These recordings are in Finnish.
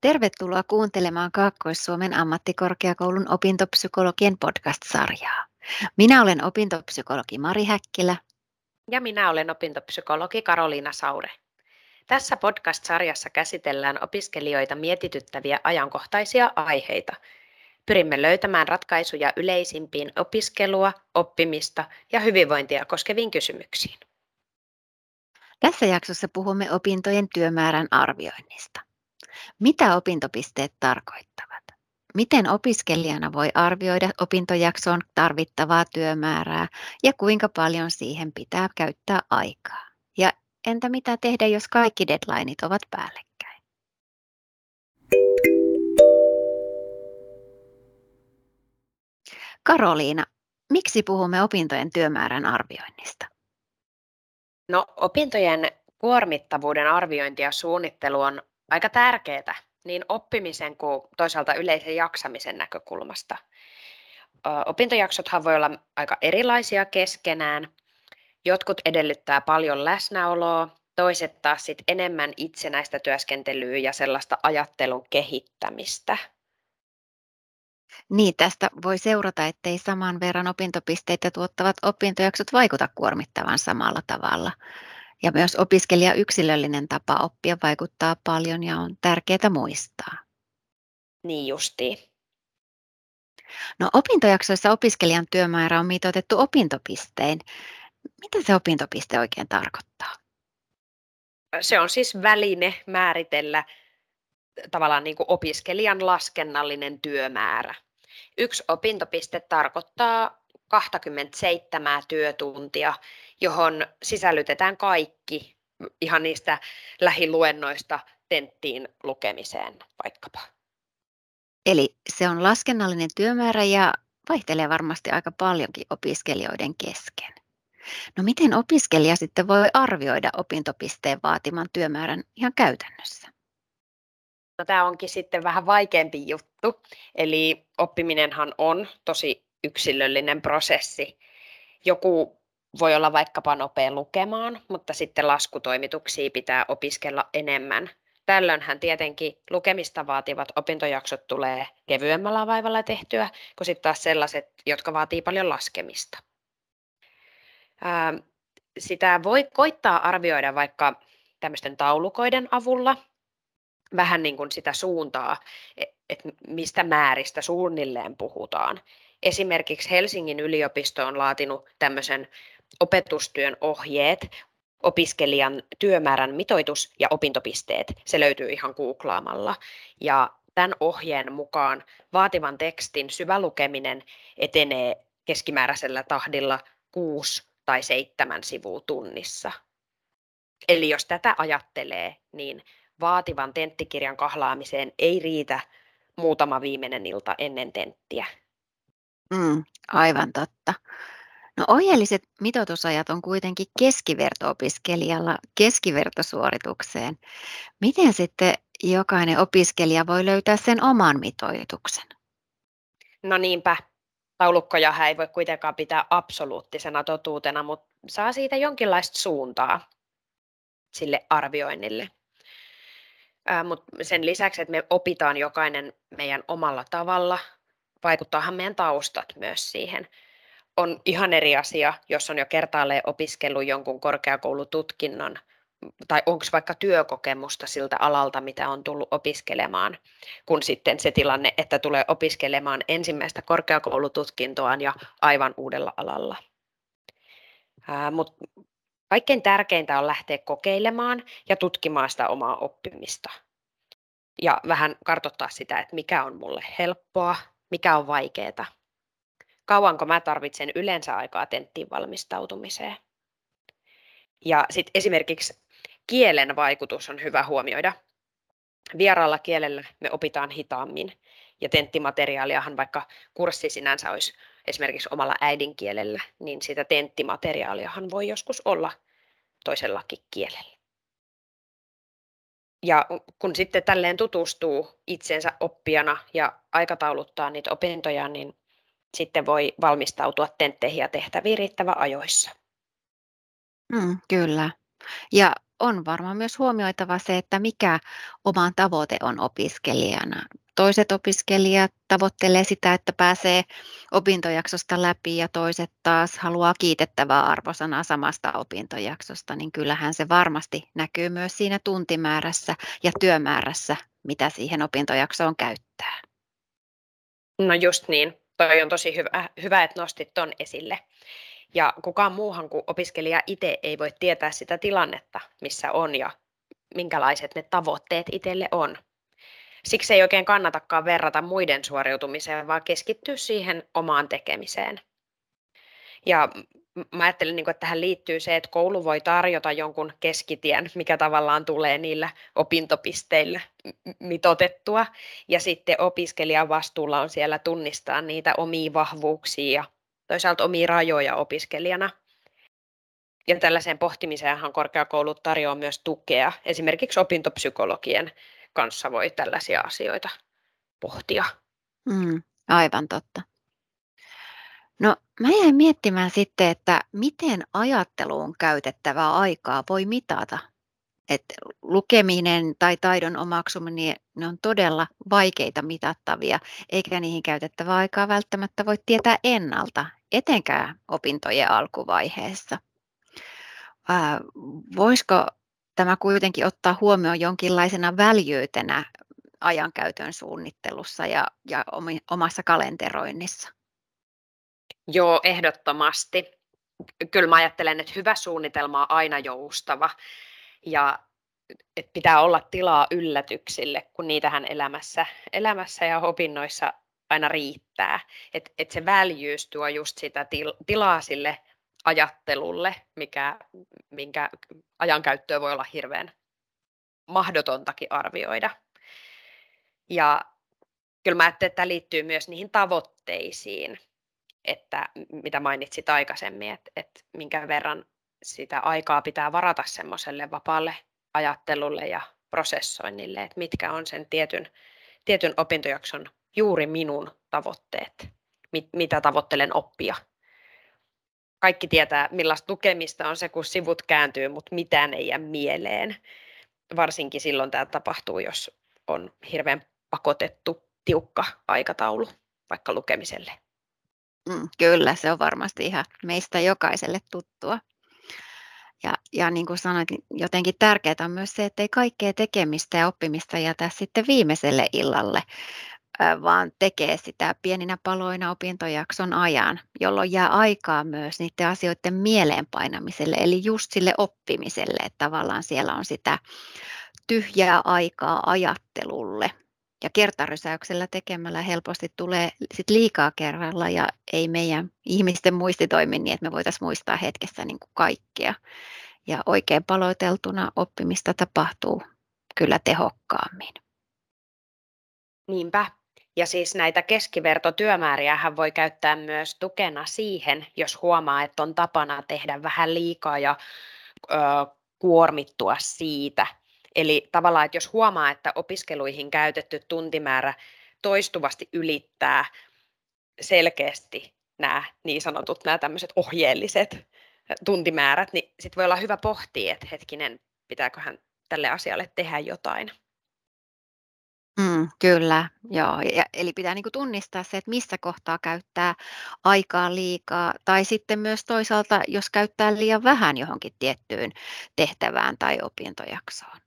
Tervetuloa kuuntelemaan Kaakkois-Suomen ammattikorkeakoulun opintopsykologien podcast-sarjaa. Minä olen opintopsykologi Mari Häkkilä. Ja minä olen opintopsykologi Karoliina Saure. Tässä podcast-sarjassa käsitellään opiskelijoita mietityttäviä ajankohtaisia aiheita. Pyrimme löytämään ratkaisuja yleisimpiin opiskelua, oppimista ja hyvinvointia koskeviin kysymyksiin. Tässä jaksossa puhumme opintojen työmäärän arvioinnista. Mitä opintopisteet tarkoittavat? Miten opiskelijana voi arvioida opintojaksoon tarvittavaa työmäärää ja kuinka paljon siihen pitää käyttää aikaa? Ja entä mitä tehdä, jos kaikki deadlineit ovat päällekkäin? Karoliina, miksi puhumme opintojen työmäärän arvioinnista? No, opintojen kuormittavuuden arviointi ja suunnittelu on aika tärkeää niin oppimisen kuin toisaalta yleisen jaksamisen näkökulmasta. Opintojaksothan voi olla aika erilaisia keskenään. Jotkut edellyttää paljon läsnäoloa, toiset taas sit enemmän itsenäistä työskentelyä ja sellaista ajattelun kehittämistä. Niin, tästä voi seurata, ettei saman verran opintopisteitä tuottavat opintojaksot vaikuta kuormittavan samalla tavalla. Ja myös opiskelija yksilöllinen tapa oppia vaikuttaa paljon ja on tärkeää muistaa. Niin justiin. No opintojaksoissa opiskelijan työmäärä on mitoitettu opintopistein. Mitä se opintopiste oikein tarkoittaa? Se on siis väline määritellä tavallaan niin kuin opiskelijan laskennallinen työmäärä. Yksi opintopiste tarkoittaa 27 työtuntia, johon sisällytetään kaikki ihan niistä lähiluennoista tenttiin lukemiseen vaikkapa. Eli se on laskennallinen työmäärä ja vaihtelee varmasti aika paljonkin opiskelijoiden kesken. No miten opiskelija sitten voi arvioida opintopisteen vaatiman työmäärän ihan käytännössä? No, tämä onkin sitten vähän vaikeampi juttu. Eli oppiminenhan on tosi yksilöllinen prosessi. Joku voi olla vaikkapa nopea lukemaan, mutta sitten laskutoimituksia pitää opiskella enemmän. Tällöinhän tietenkin lukemista vaativat opintojaksot tulee kevyemmällä vaivalla tehtyä, kuin sitten taas sellaiset, jotka vaatii paljon laskemista. sitä voi koittaa arvioida vaikka tämmöisten taulukoiden avulla, vähän niin kuin sitä suuntaa, e, että mistä määristä suunnilleen puhutaan. Esimerkiksi Helsingin yliopisto on laatinut tämmöisen opetustyön ohjeet, opiskelijan työmäärän mitoitus ja opintopisteet. Se löytyy ihan googlaamalla. Ja tämän ohjeen mukaan vaativan tekstin syvälukeminen etenee keskimääräisellä tahdilla 6 tai 7 sivua tunnissa. Eli jos tätä ajattelee, niin vaativan tenttikirjan kahlaamiseen ei riitä muutama viimeinen ilta ennen tenttiä. Mm, aivan totta. No ohjeelliset mitoitusajat on kuitenkin keskiverto-opiskelijalla keskivertosuoritukseen. Miten sitten jokainen opiskelija voi löytää sen oman mitoituksen? No niinpä, taulukkoja ei voi kuitenkaan pitää absoluuttisena totuutena, mutta saa siitä jonkinlaista suuntaa sille arvioinnille. Mutta sen lisäksi, että me opitaan jokainen meidän omalla tavalla, vaikuttaahan meidän taustat myös siihen. On ihan eri asia, jos on jo kertaalleen opiskellut jonkun korkeakoulututkinnon tai onko vaikka työkokemusta siltä alalta, mitä on tullut opiskelemaan, kun sitten se tilanne, että tulee opiskelemaan ensimmäistä korkeakoulututkintoaan ja aivan uudella alalla. Mutta kaikkein tärkeintä on lähteä kokeilemaan ja tutkimaan sitä omaa oppimista. Ja vähän kartoittaa sitä, että mikä on mulle helppoa, mikä on vaikeaa. Kauanko mä tarvitsen yleensä aikaa tenttiin valmistautumiseen. Ja sitten esimerkiksi kielen vaikutus on hyvä huomioida. Vieraalla kielellä me opitaan hitaammin ja tenttimateriaaliahan vaikka kurssi sinänsä olisi esimerkiksi omalla äidinkielellä, niin sitä tenttimateriaaliahan voi joskus olla toisellakin kielellä. Ja kun sitten tälleen tutustuu itsensä oppijana ja aikatauluttaa niitä opintoja, niin sitten voi valmistautua tentteihin ja tehtäviin riittävän ajoissa. Mm, kyllä. Ja on varmaan myös huomioitava se, että mikä oman tavoite on opiskelijana. Toiset opiskelijat tavoittelee sitä, että pääsee opintojaksosta läpi ja toiset taas haluaa kiitettävää arvosanaa samasta opintojaksosta, niin kyllähän se varmasti näkyy myös siinä tuntimäärässä ja työmäärässä, mitä siihen opintojaksoon käyttää. No just niin. Toi on tosi hyvä, hyvä että nostit ton esille. Ja kukaan muuhan kuin opiskelija itse ei voi tietää sitä tilannetta, missä on ja minkälaiset ne tavoitteet itselle on. Siksi ei oikein kannatakaan verrata muiden suoriutumiseen, vaan keskittyä siihen omaan tekemiseen. Ja mä ajattelen, niin että tähän liittyy se, että koulu voi tarjota jonkun keskitien, mikä tavallaan tulee niillä opintopisteillä mitotettua. Ja sitten opiskelijan vastuulla on siellä tunnistaa niitä omia vahvuuksia ja toisaalta omia rajoja opiskelijana. Ja tällaiseen pohtimiseenhan korkeakoulut tarjoaa myös tukea. Esimerkiksi opintopsykologien kanssa voi tällaisia asioita pohtia. Mm, aivan totta. No mä jäin miettimään sitten, että miten ajatteluun käytettävää aikaa voi mitata. Että lukeminen tai taidon omaksuminen ne on todella vaikeita mitattavia, eikä niihin käytettävää aikaa välttämättä voi tietää ennalta, etenkään opintojen alkuvaiheessa. Ää, voisiko tämä kuitenkin ottaa huomioon jonkinlaisena väljyytenä ajankäytön suunnittelussa ja, ja omassa kalenteroinnissa? Joo, ehdottomasti. Kyllä mä ajattelen, että hyvä suunnitelma on aina joustava ja että pitää olla tilaa yllätyksille, kun niitähän elämässä, elämässä ja opinnoissa aina riittää. Että et se väljyys tuo just sitä til, tilaa sille ajattelulle, mikä, minkä ajankäyttöä voi olla hirveän mahdotontakin arvioida. Ja kyllä mä ajattelen, että tämä liittyy myös niihin tavoitteisiin, että mitä mainitsit aikaisemmin, että, että minkä verran sitä aikaa pitää varata semmoiselle vapaalle ajattelulle ja prosessoinnille, että mitkä on sen tietyn, tietyn opintojakson juuri minun tavoitteet, mit, mitä tavoittelen oppia. Kaikki tietää, millaista lukemista on se, kun sivut kääntyy, mutta mitään ei jää mieleen. Varsinkin silloin tämä tapahtuu, jos on hirveän pakotettu tiukka aikataulu vaikka lukemiselle. Mm, kyllä, se on varmasti ihan meistä jokaiselle tuttua. Ja, ja niin kuin sanoit, jotenkin tärkeää on myös se, että ei kaikkea tekemistä ja oppimista jätä sitten viimeiselle illalle, vaan tekee sitä pieninä paloina opintojakson ajan, jolloin jää aikaa myös niiden asioiden mieleenpainamiselle, eli just sille oppimiselle, että tavallaan siellä on sitä tyhjää aikaa ajattelulle ja kertarysäyksellä tekemällä helposti tulee sit liikaa kerralla ja ei meidän ihmisten muisti toimi niin, että me voitaisiin muistaa hetkessä niin kuin kaikkea. Ja oikein paloiteltuna oppimista tapahtuu kyllä tehokkaammin. Niinpä. Ja siis näitä keskivertotyömääriä hän voi käyttää myös tukena siihen, jos huomaa, että on tapana tehdä vähän liikaa ja ö, kuormittua siitä, Eli tavallaan, että jos huomaa, että opiskeluihin käytetty tuntimäärä toistuvasti ylittää selkeästi nämä niin sanotut nämä tämmöiset ohjeelliset tuntimäärät, niin sitten voi olla hyvä pohtia, että hetkinen, pitääköhän tälle asialle tehdä jotain. Mm, kyllä, joo. Ja, eli pitää niin tunnistaa se, että missä kohtaa käyttää aikaa liikaa, tai sitten myös toisaalta, jos käyttää liian vähän johonkin tiettyyn tehtävään tai opintojaksoon.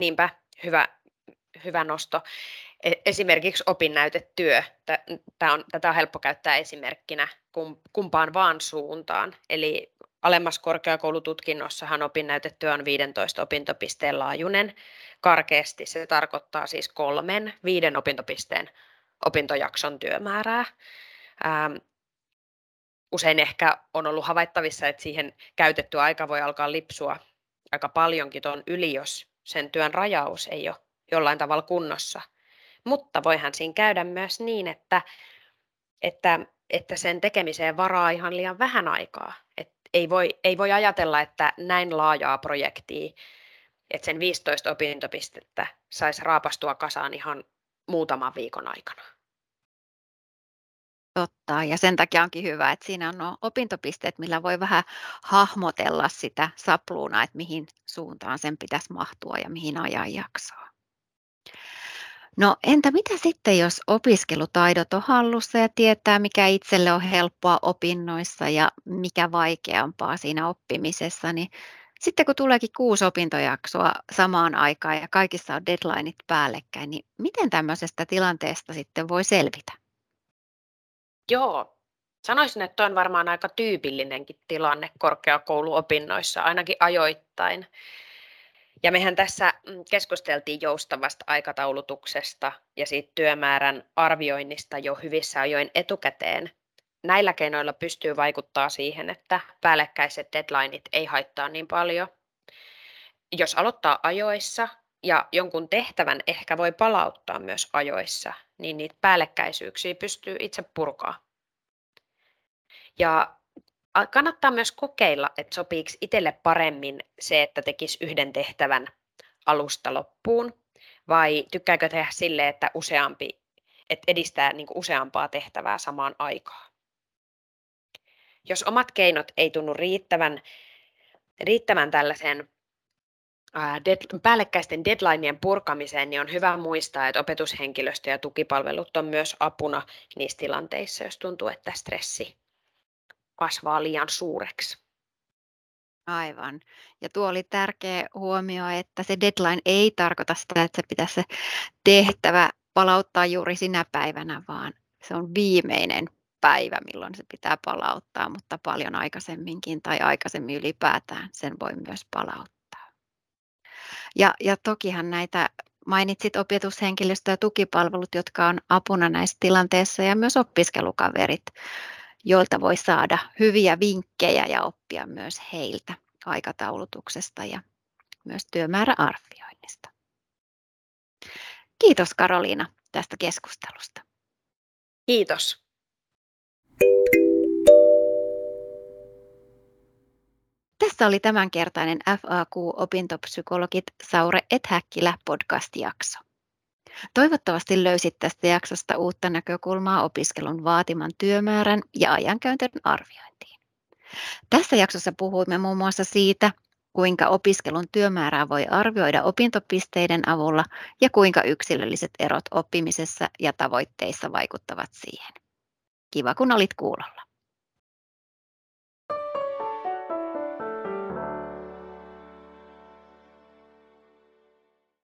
Niinpä, hyvä, hyvä nosto. E, esimerkiksi opinnäytetyö. Tämä on, tätä on helppo käyttää esimerkkinä kumpaan vaan suuntaan. Eli alemmas korkeakoulututkinnossahan opinnäytetyö on 15 opintopisteen laajuinen. Karkeasti se tarkoittaa siis kolmen, viiden opintopisteen opintojakson työmäärää. Ähm, usein ehkä on ollut havaittavissa, että siihen käytetty aika voi alkaa lipsua aika paljonkin tuon yli, jos sen työn rajaus ei ole jollain tavalla kunnossa. Mutta voihan siinä käydä myös niin, että, että, että sen tekemiseen varaa ihan liian vähän aikaa. Et ei, voi, ei voi ajatella, että näin laajaa projektia, että sen 15 opintopistettä saisi raapastua kasaan ihan muutaman viikon aikana. Totta, ja sen takia onkin hyvä, että siinä on nuo opintopisteet, millä voi vähän hahmotella sitä sapluunaa, että mihin suuntaan sen pitäisi mahtua ja mihin ajanjaksoon. No entä mitä sitten, jos opiskelutaidot on hallussa ja tietää, mikä itselle on helppoa opinnoissa ja mikä vaikeampaa siinä oppimisessa, niin sitten kun tuleekin kuusi opintojaksoa samaan aikaan ja kaikissa on deadlineit päällekkäin, niin miten tämmöisestä tilanteesta sitten voi selvitä? Joo, sanoisin, että on varmaan aika tyypillinenkin tilanne korkeakouluopinnoissa, ainakin ajoittain. Ja mehän tässä mm, keskusteltiin joustavasta aikataulutuksesta ja siitä työmäärän arvioinnista jo hyvissä ajoin etukäteen. Näillä keinoilla pystyy vaikuttaa siihen, että päällekkäiset deadlineit ei haittaa niin paljon. Jos aloittaa ajoissa ja jonkun tehtävän ehkä voi palauttaa myös ajoissa, niin niitä päällekkäisyyksiä pystyy itse purkaa. Ja kannattaa myös kokeilla, että sopiiko itselle paremmin se, että tekisi yhden tehtävän alusta loppuun, vai tykkääkö tehdä sille, että useampi, että edistää niin useampaa tehtävää samaan aikaan. Jos omat keinot ei tunnu riittävän, riittävän tällaiseen dead, päällekkäisten deadlineien purkamiseen, niin on hyvä muistaa, että opetushenkilöstö ja tukipalvelut on myös apuna niissä tilanteissa, jos tuntuu, että stressi kasvaa liian suureksi. Aivan. Ja tuo oli tärkeä huomio, että se deadline ei tarkoita sitä, että se pitäisi se tehtävä palauttaa juuri sinä päivänä, vaan se on viimeinen päivä, milloin se pitää palauttaa, mutta paljon aikaisemminkin tai aikaisemmin ylipäätään sen voi myös palauttaa. Ja, ja tokihan näitä mainitsit opetushenkilöstö- ja tukipalvelut, jotka on apuna näissä tilanteissa ja myös opiskelukaverit joilta voi saada hyviä vinkkejä ja oppia myös heiltä aikataulutuksesta ja myös työmääräarvioinnista. Kiitos Karoliina tästä keskustelusta. Kiitos. Tässä oli tämänkertainen FAQ Opintopsykologit Saure et Häkkilä podcast-jakso. Toivottavasti löysit tästä jaksosta uutta näkökulmaa opiskelun vaatiman työmäärän ja ajankäytön arviointiin. Tässä jaksossa puhuimme muun muassa siitä, kuinka opiskelun työmäärää voi arvioida opintopisteiden avulla ja kuinka yksilölliset erot oppimisessa ja tavoitteissa vaikuttavat siihen. Kiva, kun olit kuulolla.